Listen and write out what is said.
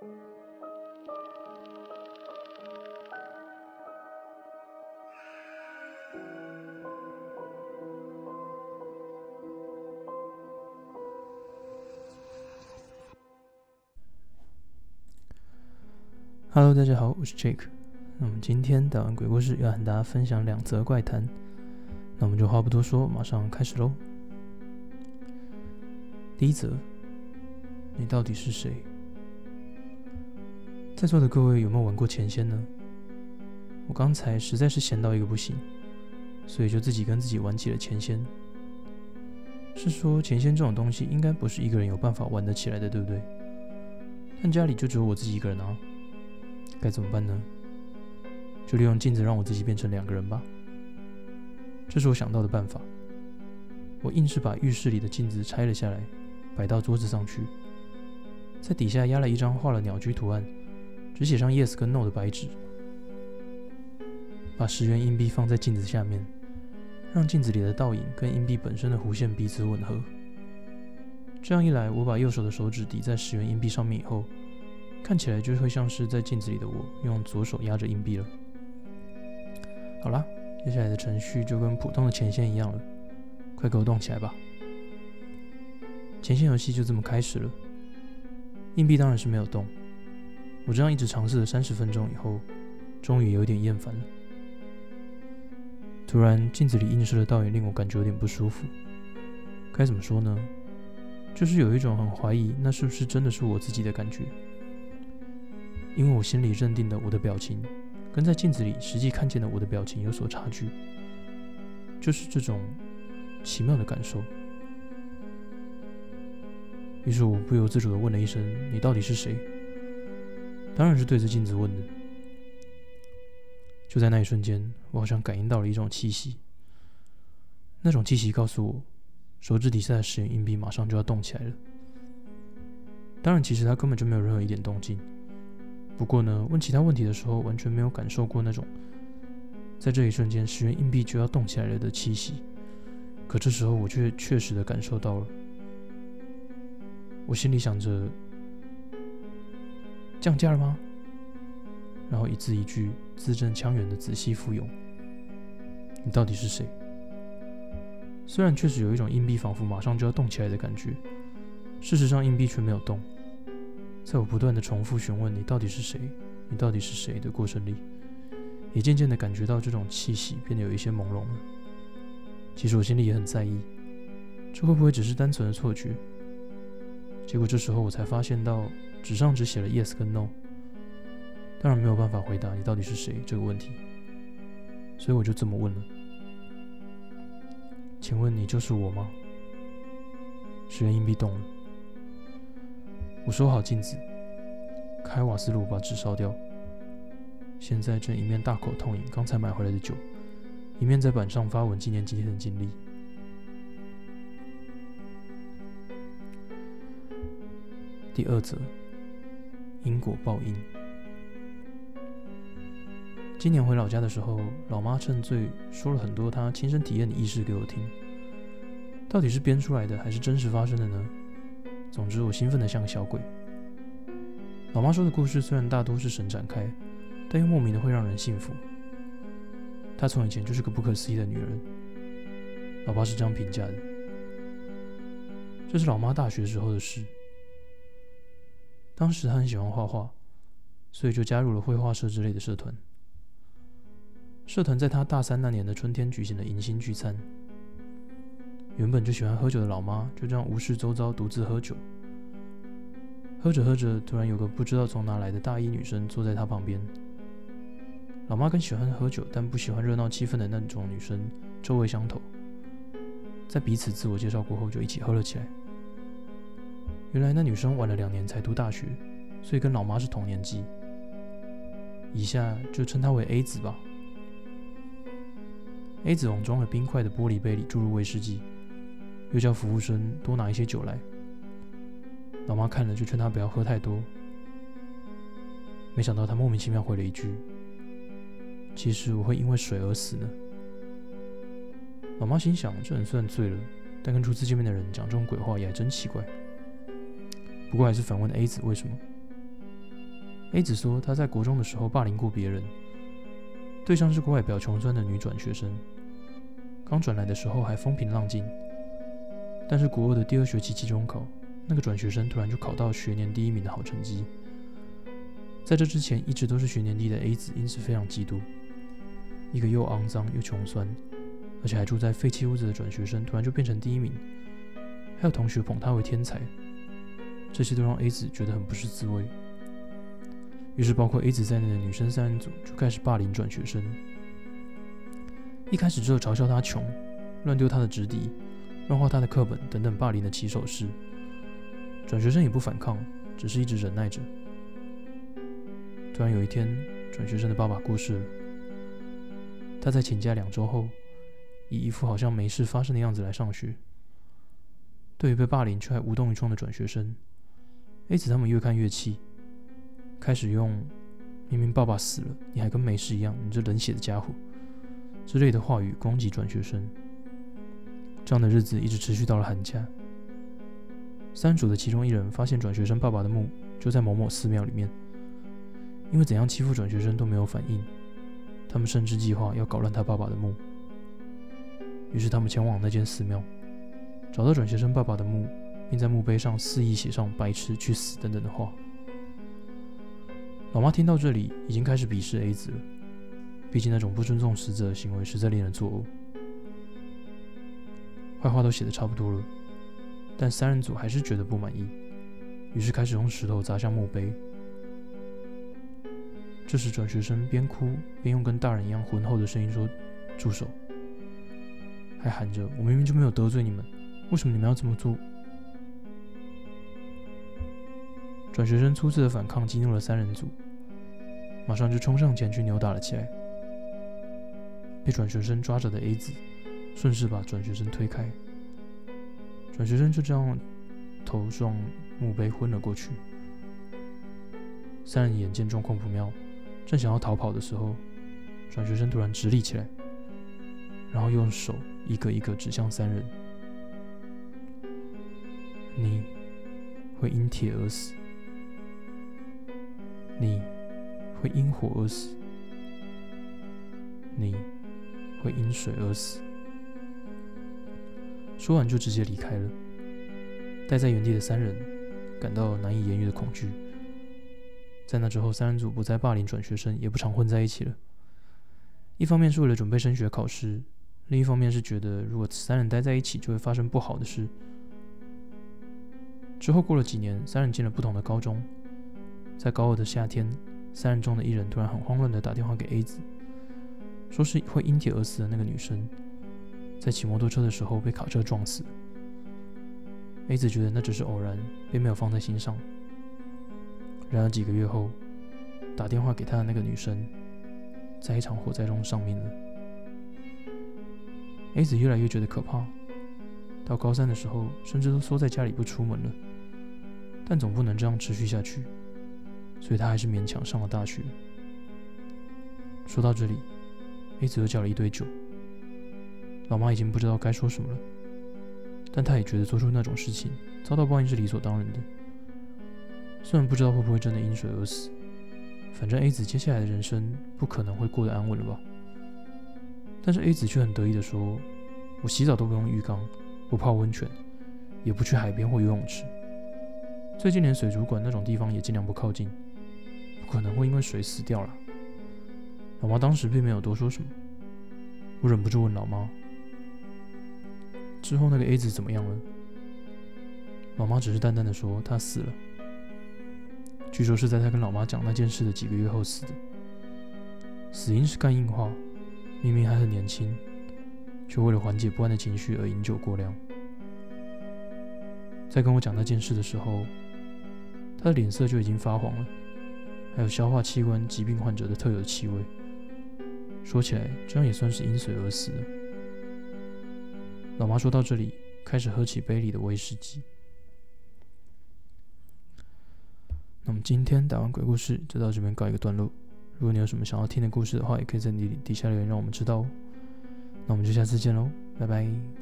Hello，大家好，我是 Jake。那么今天打完鬼故事，要和大家分享两则怪谈。那我们就话不多说，马上开始喽。第一则，你到底是谁？在座的各位有没有玩过钱仙呢？我刚才实在是闲到一个不行，所以就自己跟自己玩起了钱仙。是说钱仙这种东西，应该不是一个人有办法玩得起来的，对不对？但家里就只有我自己一个人啊。该怎么办呢？就利用镜子让我自己变成两个人吧。这是我想到的办法。我硬是把浴室里的镜子拆了下来，摆到桌子上去，在底下压了一张画了鸟居图案、只写上 yes 跟 no 的白纸，把十元硬币放在镜子下面，让镜子里的倒影跟硬币本身的弧线彼此吻合。这样一来，我把右手的手指抵在十元硬币上面以后。看起来就会像是在镜子里的我用左手压着硬币了。好啦，接下来的程序就跟普通的前线一样了，快给我动起来吧！前线游戏就这么开始了。硬币当然是没有动。我这样一直尝试了三十分钟以后，终于有点厌烦了。突然，镜子里映射的倒影令我感觉有点不舒服。该怎么说呢？就是有一种很怀疑那是不是真的是我自己的感觉。因为我心里认定的我的表情，跟在镜子里实际看见的我的表情有所差距，就是这种奇妙的感受。于是我不由自主的问了一声：“你到底是谁？”当然是对着镜子问的。就在那一瞬间，我好像感应到了一种气息，那种气息告诉我，手指底下的十元硬币马上就要动起来了。当然，其实它根本就没有任何一点动静。不过呢，问其他问题的时候，完全没有感受过那种在这一瞬间十元硬币就要动起来了的气息。可这时候，我却确实的感受到了。我心里想着：降价了吗？然后一字一句、字正腔圆的仔细复咏：“你到底是谁？”虽然确实有一种硬币仿佛马上就要动起来的感觉，事实上硬币却没有动。在我不断的重复询问你到底是谁，你到底是谁的过程里，也渐渐的感觉到这种气息变得有一些朦胧了。其实我心里也很在意，这会不会只是单纯的错觉？结果这时候我才发现到纸上只写了 yes 跟 no，当然没有办法回答你到底是谁这个问题，所以我就这么问了：请问你就是我吗？十元硬币动了。我收好镜子，开瓦斯炉把纸烧掉。现在正一面大口痛饮刚才买回来的酒，一面在板上发文纪念今天的经历。第二则，因果报应。今年回老家的时候，老妈趁醉说了很多她亲身体验的轶事给我听。到底是编出来的，还是真实发生的呢？总之，我兴奋的像个小鬼。老妈说的故事虽然大多是神展开，但又莫名的会让人信服。她从以前就是个不可思议的女人，老爸是这样评价的。这是老妈大学时候的事。当时她很喜欢画画，所以就加入了绘画社之类的社团。社团在她大三那年的春天举行了迎新聚餐。原本就喜欢喝酒的老妈，就这样无视周遭，独自喝酒。喝着喝着，突然有个不知道从哪来的大一女生坐在她旁边。老妈跟喜欢喝酒但不喜欢热闹气氛的那种女生臭味相投，在彼此自我介绍过后，就一起喝了起来。原来那女生晚了两年才读大学，所以跟老妈是同年级。以下就称她为 A 子吧。A 子往装了冰块的玻璃杯里注入威士忌。又叫服务生多拿一些酒来。老妈看了就劝他不要喝太多。没想到他莫名其妙回了一句：“其实我会因为水而死呢。”老妈心想：这人虽然醉了，但跟初次见面的人讲这种鬼话也还真奇怪。不过还是反问 A 子为什么。A 子说他在国中的时候霸凌过别人，对象是个外表穷酸的女转学生，刚转来的时候还风平浪静，但是国二的第二学期期中考，那个转学生突然就考到学年第一名的好成绩。在这之前，一直都是学年第一的 A 子，因此非常嫉妒。一个又肮脏又穷酸，而且还住在废弃屋子的转学生，突然就变成第一名，还有同学捧他为天才，这些都让 A 子觉得很不是滋味。于是，包括 A 子在内的女生三人组就开始霸凌转学生。一开始只有嘲笑他穷，乱丢他的纸笛，乱画他的课本等等霸凌的起手式。转学生也不反抗，只是一直忍耐着。突然有一天，转学生的爸爸过世了。他在请假两周后，以一副好像没事发生的样子来上学。对于被霸凌却还无动于衷的转学生，A 子他们越看越气，开始用“明明爸爸死了，你还跟没事一样，你这冷血的家伙”之类的话语攻击转学生。这样的日子一直持续到了寒假。三组的其中一人发现转学生爸爸的墓就在某某寺庙里面。因为怎样欺负转学生都没有反应，他们甚至计划要搞乱他爸爸的墓。于是他们前往那间寺庙，找到转学生爸爸的墓，并在墓碑上肆意写上“白痴去死”等等的话。老妈听到这里，已经开始鄙视 A 子了，毕竟那种不尊重死者的行为实在令人作呕。坏话都写的差不多了，但三人组还是觉得不满意，于是开始用石头砸向墓碑。这时，转学生边哭边用跟大人一样浑厚的声音说：“住手！”还喊着：“我明明就没有得罪你们，为什么你们要这么做？”转学生初次的反抗激怒了三人组，马上就冲上前去扭打了起来。被转学生抓着的 A 子顺势把转学生推开，转学生就这样头撞墓碑昏了过去。三人眼见状况不妙。正想要逃跑的时候，转学生突然直立起来，然后用手一个一个指向三人：“你会因铁而死，你会因火而死，你会因水而死。”说完就直接离开了。待在原地的三人感到难以言喻的恐惧。在那之后，三人组不再霸凌转学生，也不常混在一起了。一方面是为了准备升学考试，另一方面是觉得如果三人待在一起，就会发生不好的事。之后过了几年，三人进了不同的高中。在高二的夏天，三人中的一人突然很慌乱地打电话给 A 子，说是会因铁而死的那个女生，在骑摩托车的时候被卡车撞死。A 子觉得那只是偶然，并没有放在心上。然而几个月后，打电话给他的那个女生，在一场火灾中丧命了。A 子越来越觉得可怕，到高三的时候，甚至都缩在家里不出门了。但总不能这样持续下去，所以他还是勉强上了大学。说到这里，A 子又叫了一堆酒。老妈已经不知道该说什么了，但她也觉得做出那种事情，遭到报应是理所当然的。虽然不知道会不会真的因水而死，反正 A 子接下来的人生不可能会过得安稳了吧？但是 A 子却很得意的说：“我洗澡都不用浴缸，不泡温泉，也不去海边或游泳池，最近连水族馆那种地方也尽量不靠近，可能会因为水死掉了。”老妈当时并没有多说什么，我忍不住问老妈：“之后那个 A 子怎么样了？”老妈只是淡淡的说：“他死了。”据说是在他跟老妈讲那件事的几个月后死的，死因是肝硬化，明明还很年轻，却为了缓解不安的情绪而饮酒过量。在跟我讲那件事的时候，他的脸色就已经发黄了，还有消化器官疾病患者的特有的气味。说起来，这样也算是因水而死。老妈说到这里，开始喝起杯里的威士忌。那么今天打完鬼故事就到这边告一个段落。如果你有什么想要听的故事的话，也可以在底底下留言让我们知道哦。那我们就下次见喽，拜拜。